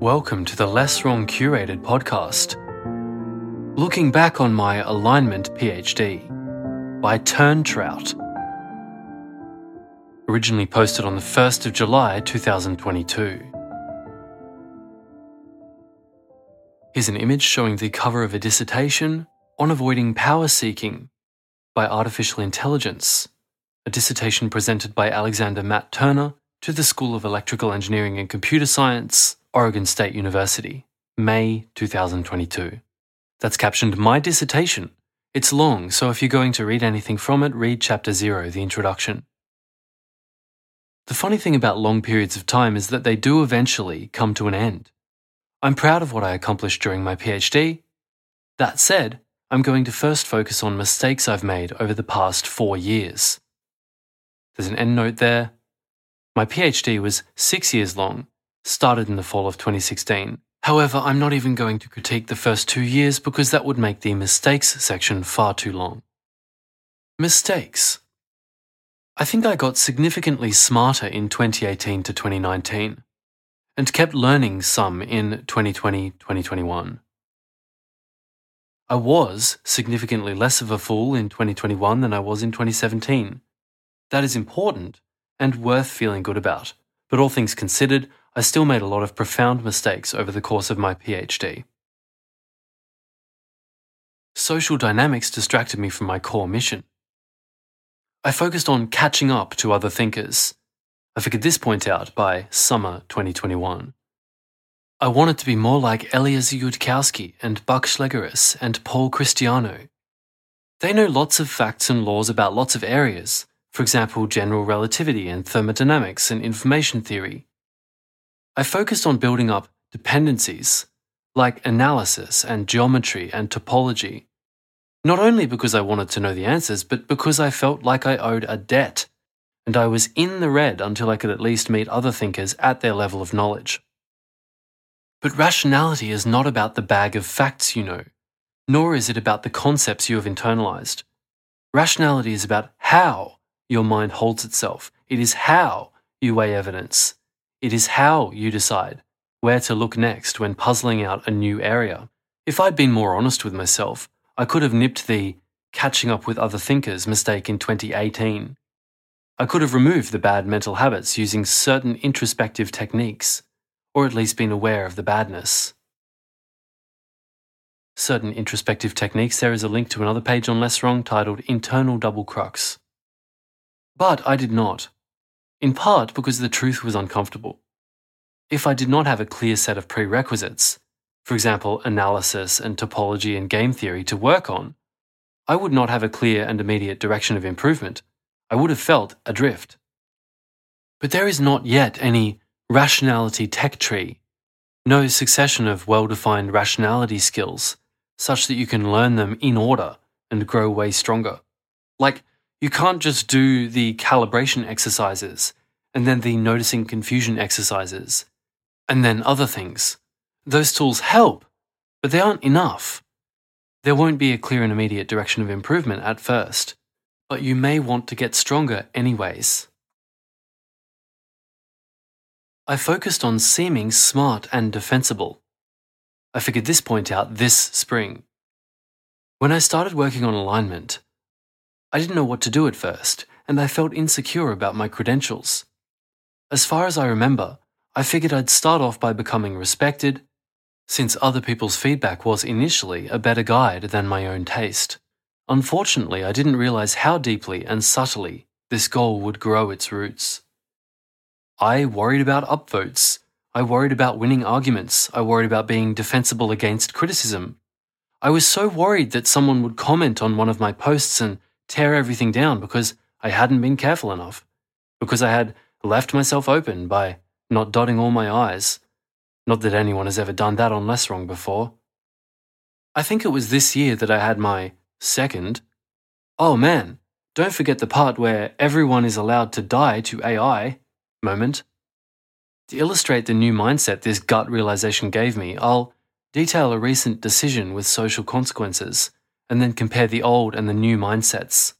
Welcome to the Less Wrong Curated podcast. Looking back on my alignment PhD by Turntrout. Originally posted on the 1st of July 2022. Here's an image showing the cover of a dissertation on avoiding power seeking by artificial intelligence, a dissertation presented by Alexander Matt Turner to the School of Electrical Engineering and Computer Science Oregon State University, May 2022. That's captioned My Dissertation. It's long, so if you're going to read anything from it, read Chapter 0, the introduction. The funny thing about long periods of time is that they do eventually come to an end. I'm proud of what I accomplished during my PhD. That said, I'm going to first focus on mistakes I've made over the past four years. There's an endnote there. My PhD was six years long, started in the fall of 2016. However, I'm not even going to critique the first two years because that would make the mistakes section far too long. Mistakes. I think I got significantly smarter in 2018 to 2019 and kept learning some in 2020 2021. I was significantly less of a fool in 2021 than I was in 2017. That is important and worth feeling good about, but all things considered, I still made a lot of profound mistakes over the course of my PhD. Social dynamics distracted me from my core mission. I focused on catching up to other thinkers. I figured this point out by summer 2021. I wanted to be more like Eliezer Yudkowsky and Buck Shlegeris and Paul Christiano. They know lots of facts and laws about lots of areas, for example, general relativity and thermodynamics and information theory. I focused on building up dependencies, like analysis and geometry and topology, not only because I wanted to know the answers, but because I felt like I owed a debt, and I was in the red until I could at least meet other thinkers at their level of knowledge. But rationality is not about the bag of facts you know, nor is it about the concepts you have internalized. Rationality is about how your mind holds itself. It is how you weigh evidence. It is how you decide where to look next when puzzling out a new area. If I'd been more honest with myself, I could have nipped the catching up with other thinkers mistake in 2018. I could have removed the bad mental habits using certain introspective techniques, or at least been aware of the badness. Certain introspective techniques, there is a link to another page on Less Wrong titled Internal Double Crux. But I did not in part because the truth was uncomfortable. If I did not have a clear set of prerequisites, for example, analysis and topology and game theory to work on, I would not have a clear and immediate direction of improvement. I would have felt adrift. But there is not yet any rationality tech tree, no succession of well defined rationality skills, such that you can learn them in order and grow way stronger. Like, you can't just do the calibration exercises and then the noticing confusion exercises and then other things. Those tools help, but they aren't enough. There won't be a clear and immediate direction of improvement at first, but you may want to get stronger anyways. I focused on seeming smart and defensible. I figured this point out this spring. When I started working on alignment, I didn't know what to do at first, and I felt insecure about my credentials. As far as I remember, I figured I'd start off by becoming respected, since other people's feedback was initially a better guide than my own taste. Unfortunately, I didn't realize how deeply and subtly this goal would grow its roots. I worried about upvotes. I worried about winning arguments. I worried about being defensible against criticism. I was so worried that someone would comment on one of my posts and tear everything down because I hadn't been careful enough, because I had left myself open by not dotting all my I's. Not that anyone has ever done that on Less Wrong before. I think it was this year that I had my second. Oh man, don't forget the part where everyone is allowed to die to AI moment. To illustrate the new mindset this gut realization gave me, I'll detail a recent decision with social consequences and then compare the old and the new mindsets.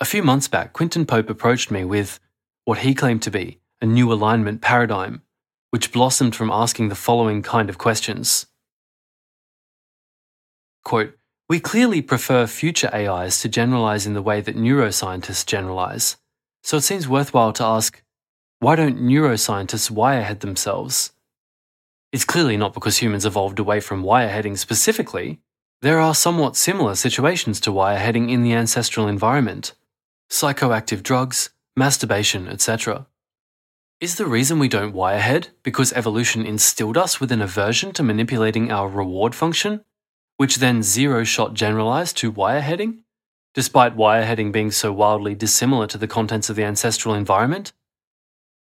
A few months back, Quintin Pope approached me with what he claimed to be a new alignment paradigm, which blossomed from asking the following kind of questions. Quote, we clearly prefer future AIs to generalize in the way that neuroscientists generalize, so it seems worthwhile to ask why don't neuroscientists wirehead themselves? It's clearly not because humans evolved away from wireheading specifically. There are somewhat similar situations to wireheading in the ancestral environment psychoactive drugs, masturbation, etc. Is the reason we don't wirehead because evolution instilled us with an aversion to manipulating our reward function, which then zero shot generalized to wireheading, despite wireheading being so wildly dissimilar to the contents of the ancestral environment?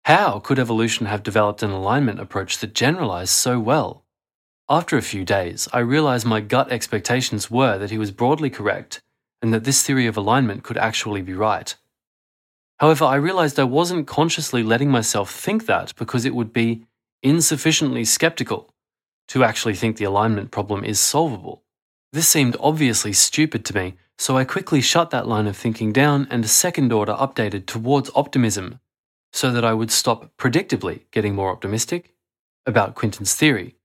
How could evolution have developed an alignment approach that generalized so well? After a few days, I realized my gut expectations were that he was broadly correct and that this theory of alignment could actually be right. However, I realized I wasn't consciously letting myself think that because it would be insufficiently skeptical to actually think the alignment problem is solvable. This seemed obviously stupid to me, so I quickly shut that line of thinking down and a second order updated towards optimism so that I would stop predictably getting more optimistic about Quintin's theory.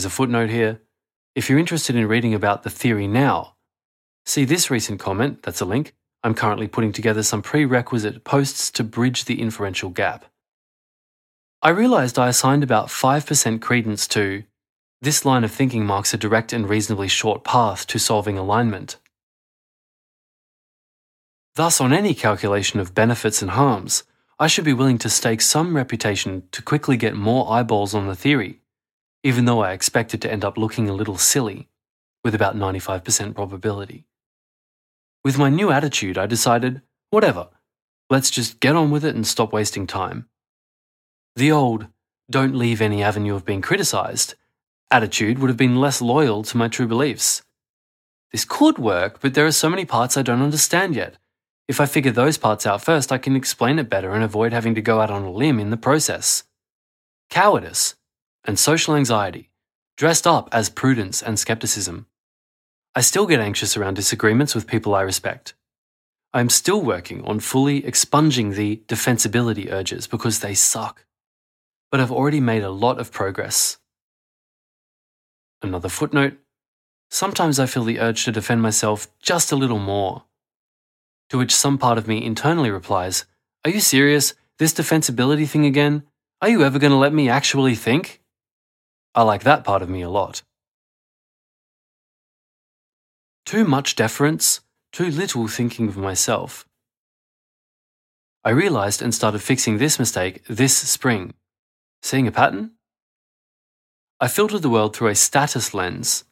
There's a footnote here. If you're interested in reading about the theory now, see this recent comment, that's a link. I'm currently putting together some prerequisite posts to bridge the inferential gap. I realized I assigned about 5% credence to this line of thinking marks a direct and reasonably short path to solving alignment. Thus, on any calculation of benefits and harms, I should be willing to stake some reputation to quickly get more eyeballs on the theory, even though I expected to end up looking a little silly, with about 95% probability. With my new attitude, I decided, whatever, let's just get on with it and stop wasting time. The old, don't leave any avenue of being criticised attitude would have been less loyal to my true beliefs. This could work, but there are so many parts I don't understand yet, if I figure those parts out first, I can explain it better and avoid having to go out on a limb in the process. Cowardice and social anxiety, dressed up as prudence and skepticism. I still get anxious around disagreements with people I respect. I am still working on fully expunging the defensibility urges because they suck. But I've already made a lot of progress. Another footnote sometimes I feel the urge to defend myself just a little more to which some part of me internally replies, Are you serious? This defensibility thing again? Are you ever going to let me actually think? I like that part of me a lot. Too much deference, too little thinking of myself. I realized and started fixing this mistake this spring. Seeing a pattern? I filtered the world through a status lens.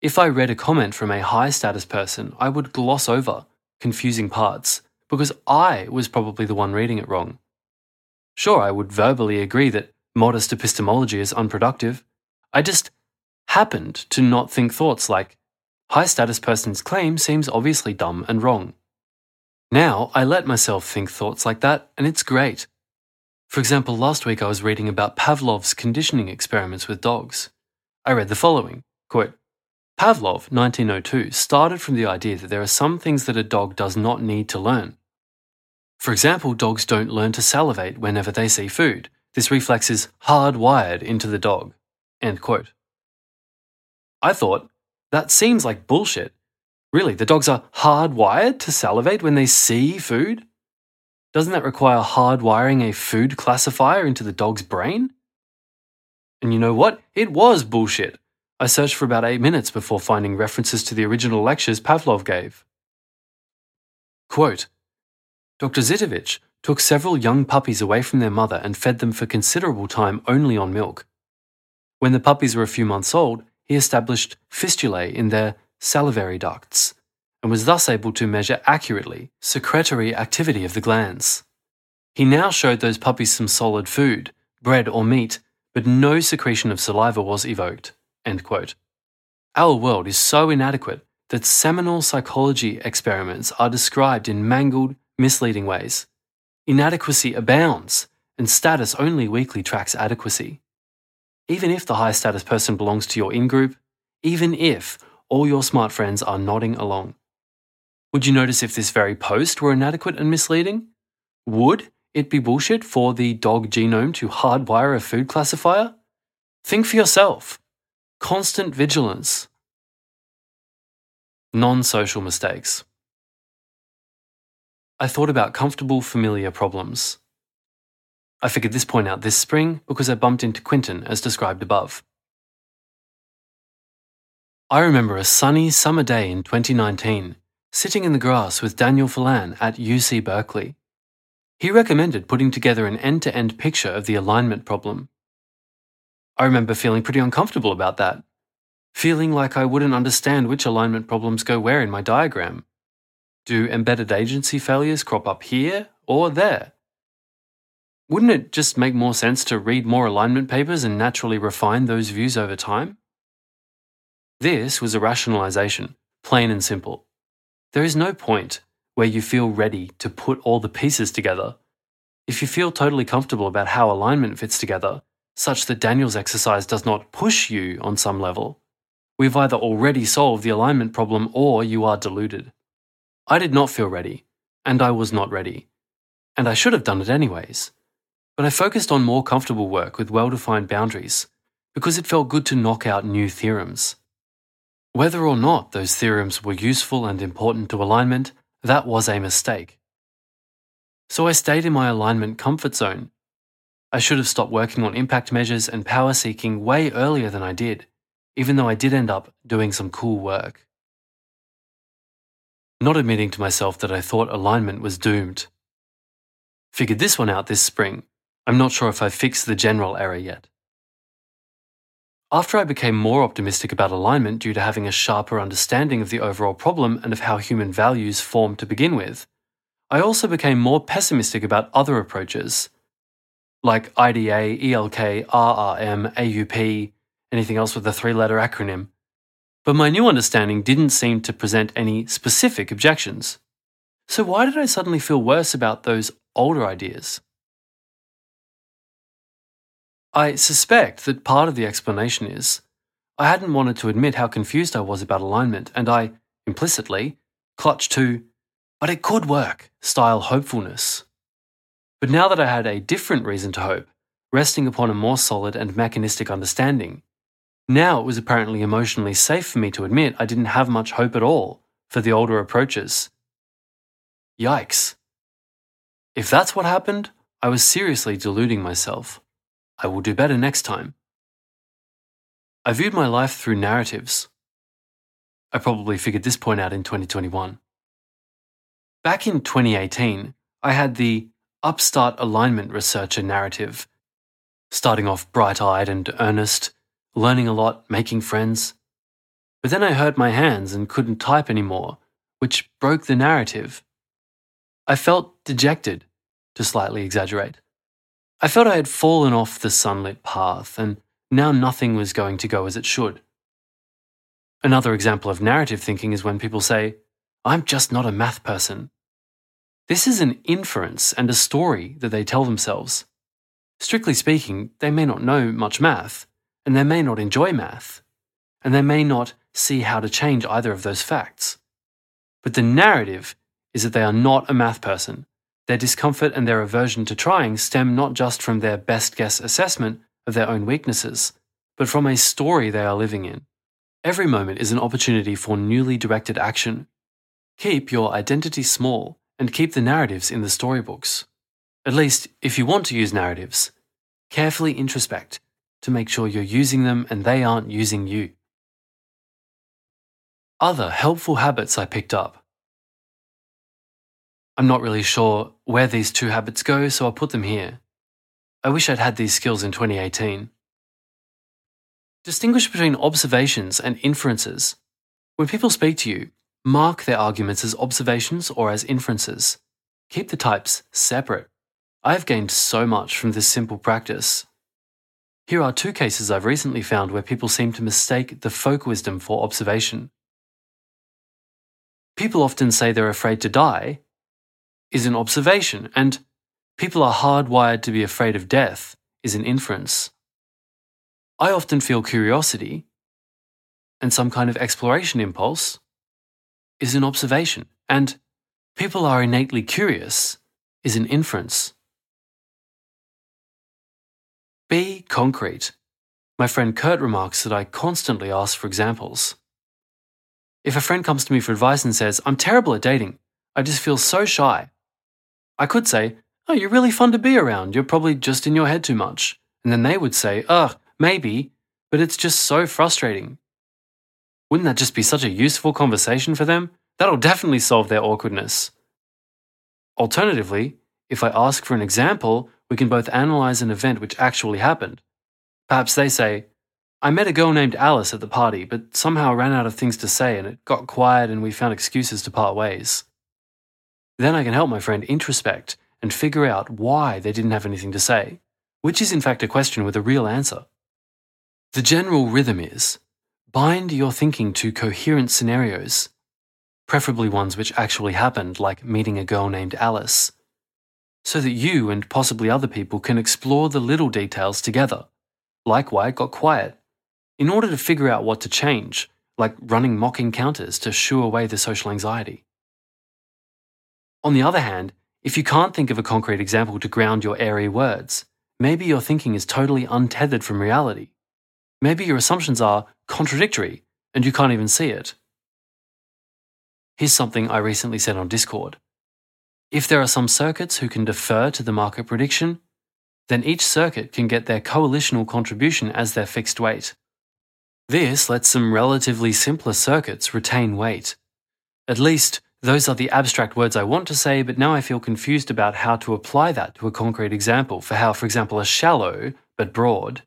If I read a comment from a high status person, I would gloss over confusing parts because I was probably the one reading it wrong. Sure, I would verbally agree that modest epistemology is unproductive. I just happened to not think thoughts like, high status person's claim seems obviously dumb and wrong. Now I let myself think thoughts like that, and it's great. For example, last week I was reading about Pavlov's conditioning experiments with dogs. I read the following quote, Pavlov, 1902, started from the idea that there are some things that a dog does not need to learn. For example, dogs don't learn to salivate whenever they see food. This reflex is hardwired into the dog. End quote. I thought, that seems like bullshit. Really, the dogs are hardwired to salivate when they see food? Doesn't that require hardwiring a food classifier into the dog's brain? And you know what? It was bullshit. I searched for about eight minutes before finding references to the original lectures Pavlov gave. Quote Dr. Zitovich took several young puppies away from their mother and fed them for considerable time only on milk. When the puppies were a few months old, he established fistulae in their salivary ducts and was thus able to measure accurately secretory activity of the glands. He now showed those puppies some solid food, bread or meat, but no secretion of saliva was evoked. Our world is so inadequate that seminal psychology experiments are described in mangled, misleading ways. Inadequacy abounds, and status only weakly tracks adequacy. Even if the high status person belongs to your in group, even if all your smart friends are nodding along. Would you notice if this very post were inadequate and misleading? Would, it be bullshit for the dog genome to hardwire a food classifier? Think for yourself. Constant vigilance. Non social mistakes. I thought about comfortable, familiar problems. I figured this point out this spring because I bumped into Quintin as described above. I remember a sunny summer day in 2019, sitting in the grass with Daniel Filan at UC Berkeley. He recommended putting together an end to end picture of the alignment problem. I remember feeling pretty uncomfortable about that, feeling like I wouldn't understand which alignment problems go where in my diagram. Do embedded agency failures crop up here or there? Wouldn't it just make more sense to read more alignment papers and naturally refine those views over time? This was a rationalization, plain and simple. There is no point where you feel ready to put all the pieces together. If you feel totally comfortable about how alignment fits together, such that Daniel's exercise does not push you on some level, we've either already solved the alignment problem or you are deluded. I did not feel ready, and I was not ready. And I should have done it anyways. But I focused on more comfortable work with well defined boundaries, because it felt good to knock out new theorems. Whether or not those theorems were useful and important to alignment that was a mistake. So I stayed in my alignment comfort zone. I should have stopped working on impact measures and power seeking way earlier than I did, even though I did end up doing some cool work. Not admitting to myself that I thought alignment was doomed. Figured this one out this spring. I'm not sure if I've fixed the general error yet. After I became more optimistic about alignment due to having a sharper understanding of the overall problem and of how human values form to begin with, I also became more pessimistic about other approaches, like IDA, ELK, RRM, AUP, anything else with a three letter acronym. But my new understanding didn't seem to present any specific objections. So why did I suddenly feel worse about those older ideas? I suspect that part of the explanation is I hadn't wanted to admit how confused I was about alignment, and I, implicitly, clutched to, but it could work, style hopefulness. But now that I had a different reason to hope, resting upon a more solid and mechanistic understanding, now it was apparently emotionally safe for me to admit I didn't have much hope at all for the older approaches. Yikes. If that's what happened, I was seriously deluding myself. I will do better next time. I viewed my life through narratives. I probably figured this point out in 2021. Back in 2018, I had the upstart alignment researcher narrative, starting off bright eyed and earnest, learning a lot, making friends. But then I hurt my hands and couldn't type anymore, which broke the narrative. I felt dejected, to slightly exaggerate. I felt I had fallen off the sunlit path, and now nothing was going to go as it should. Another example of narrative thinking is when people say, I'm just not a math person. This is an inference and a story that they tell themselves. Strictly speaking, they may not know much math, and they may not enjoy math, and they may not see how to change either of those facts. But the narrative is that they are not a math person, their discomfort and their aversion to trying stem not just from their best guess assessment of their own weaknesses, but from a story they are living in. Every moment is an opportunity for newly directed action. Keep your identity small and keep the narratives in the storybooks. At least, if you want to use narratives, carefully introspect to make sure you're using them and they aren't using you. Other helpful habits I picked up I'm not really sure where these two habits go, so I'll put them here. I wish I'd had these skills in 2018. Distinguish between observations and inferences. When people speak to you, mark their arguments as observations or as inferences. Keep the types separate. I have gained so much from this simple practice. Here are two cases I've recently found where people seem to mistake the folk wisdom for observation. People often say they're afraid to die, is an observation, and people are hardwired to be afraid of death is an inference. I often feel curiosity, and some kind of exploration impulse is an observation, and people are innately curious is an inference. Be concrete. My friend Kurt remarks that I constantly ask for examples. If a friend comes to me for advice and says, I'm terrible at dating, I just feel so shy. I could say, Oh, you're really fun to be around. You're probably just in your head too much. And then they would say, Ugh, maybe, but it's just so frustrating. Wouldn't that just be such a useful conversation for them? That'll definitely solve their awkwardness. Alternatively, if I ask for an example, we can both analyze an event which actually happened. Perhaps they say, I met a girl named Alice at the party, but somehow ran out of things to say and it got quiet and we found excuses to part ways. Then I can help my friend introspect and figure out why they didn't have anything to say, which is in fact a question with a real answer. The general rhythm is bind your thinking to coherent scenarios, preferably ones which actually happened, like meeting a girl named Alice, so that you and possibly other people can explore the little details together, like why it got quiet in order to figure out what to change, like running mock encounters to shoo away the social anxiety. On the other hand, if you can't think of a concrete example to ground your airy words, maybe your thinking is totally untethered from reality. Maybe your assumptions are contradictory and you can't even see it. Here's something I recently said on Discord. If there are some circuits who can defer to the market prediction, then each circuit can get their coalitional contribution as their fixed weight. This lets some relatively simpler circuits retain weight. At least, those are the abstract words I want to say, but now I feel confused about how to apply that to a concrete example for how, for example, a shallow, but broad,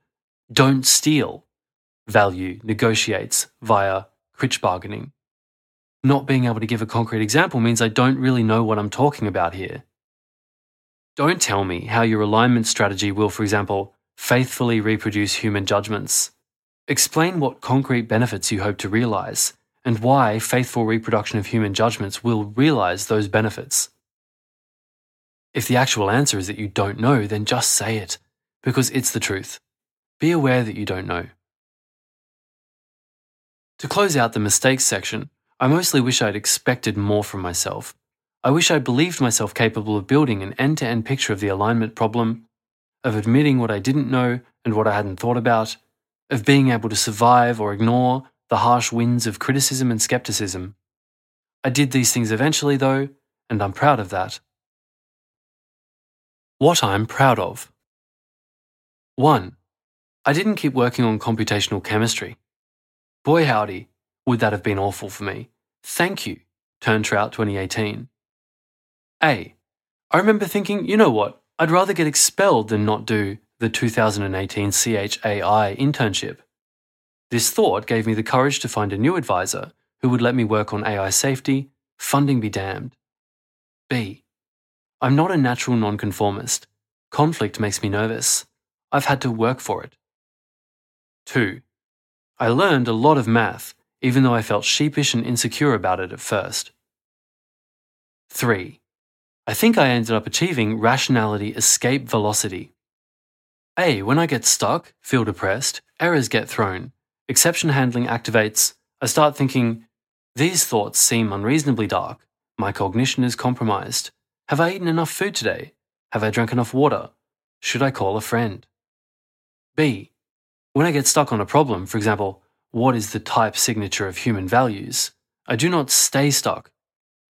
don't steal value negotiates via Critch bargaining. Not being able to give a concrete example means I don't really know what I'm talking about here. Don't tell me how your alignment strategy will, for example, faithfully reproduce human judgments Explain what concrete benefits you hope to realize, and why faithful reproduction of human judgments will realize those benefits. If the actual answer is that you don't know, then just say it, because it's the truth. Be aware that you don't know. To close out the mistakes section, I mostly wish I'd expected more from myself. I wish I believed myself capable of building an end to end picture of the alignment problem, of admitting what I didn't know and what I hadn't thought about, of being able to survive or ignore the harsh winds of criticism and skepticism. I did these things eventually, though, and I'm proud of that. What I'm proud of 1. I didn't keep working on computational chemistry. Boy howdy, would that have been awful for me. Thank you, Turntrout 2018. A. I remember thinking, you know what, I'd rather get expelled than not do the 2018 CHAI internship. This thought gave me the courage to find a new advisor who would let me work on AI safety, funding be damned. B. I'm not a natural nonconformist. Conflict makes me nervous. I've had to work for it. 2. I learned a lot of math, even though I felt sheepish and insecure about it at first. 3. I think I ended up achieving rationality escape velocity. A. When I get stuck, feel depressed, errors get thrown, exception handling activates, I start thinking, these thoughts seem unreasonably dark, my cognition is compromised. Have I eaten enough food today? Have I drunk enough water? Should I call a friend? B. When I get stuck on a problem, for example, what is the type signature of human values? I do not stay stuck.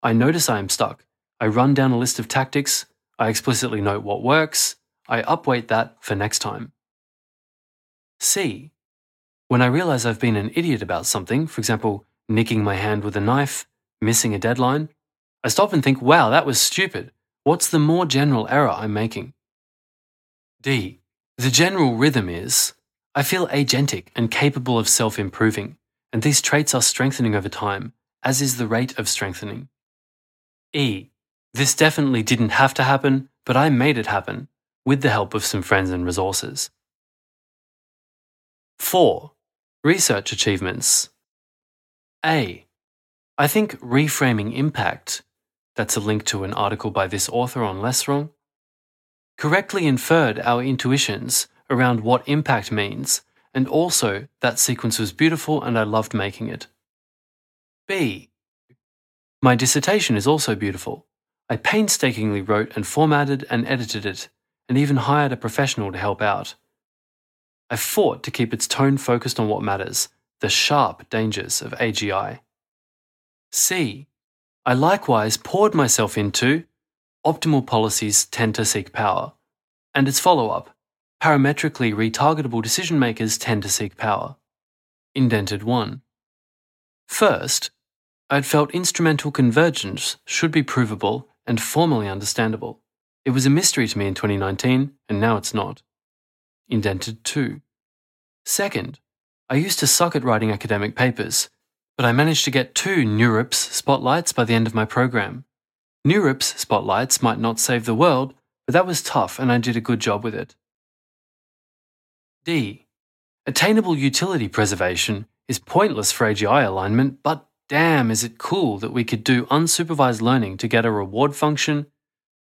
I notice I am stuck. I run down a list of tactics. I explicitly note what works. I upweight that for next time. C. When I realize I've been an idiot about something, for example, nicking my hand with a knife, missing a deadline, I stop and think, wow, that was stupid. What's the more general error I'm making? D. The general rhythm is I feel agentic and capable of self improving, and these traits are strengthening over time, as is the rate of strengthening. E. This definitely didn't have to happen, but I made it happen, with the help of some friends and resources. 4. Research achievements. A. I think reframing impact, that's a link to an article by this author on Less Wrong, correctly inferred our intuitions around what impact means, and also that sequence was beautiful and I loved making it. B. My dissertation is also beautiful. I painstakingly wrote and formatted and edited it and even hired a professional to help out. I fought to keep its tone focused on what matters the sharp dangers of AGI. C. I likewise poured myself into optimal policies tend to seek power, and its follow up parametrically retargetable decision makers tend to seek power. Indented 1. First, I'd felt instrumental convergence should be provable and formally understandable. It was a mystery to me in 2019, and now it's not. Indented 2. Second, I used to suck at writing academic papers, but I managed to get two NeurIPS spotlights by the end of my program. NeurIPS spotlights might not save the world, but that was tough and I did a good job with it. D. Attainable utility preservation is pointless for AGI alignment, but damn is it cool that we could do unsupervised learning to get a reward function,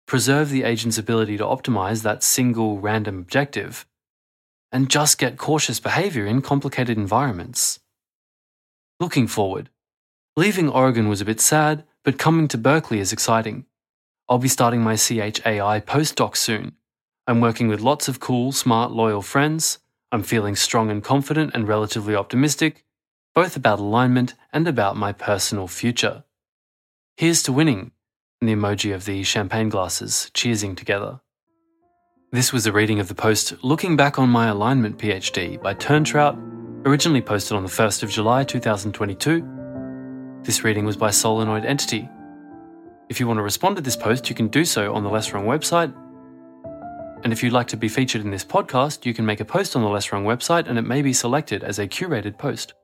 preserve the agent's ability to optimize that single random objective, and just get cautious behavior in complicated environments. Looking forward, leaving Oregon was a bit sad, but coming to Berkeley is exciting. I'll be starting my CHAI postdoc soon. I'm working with lots of cool, smart, loyal friends. I'm feeling strong and confident and relatively optimistic, both about alignment and about my personal future. Here's to winning, and the emoji of the champagne glasses cheersing together. This was a reading of the post Looking Back on My Alignment PhD by Turntrout originally posted on the 1st of July 2022. This reading was by Solenoid Entity. If you want to respond to this post, you can do so on the Less Wrong website. And if you'd like to be featured in this podcast, you can make a post on the Less Wrong website and it may be selected as a curated post.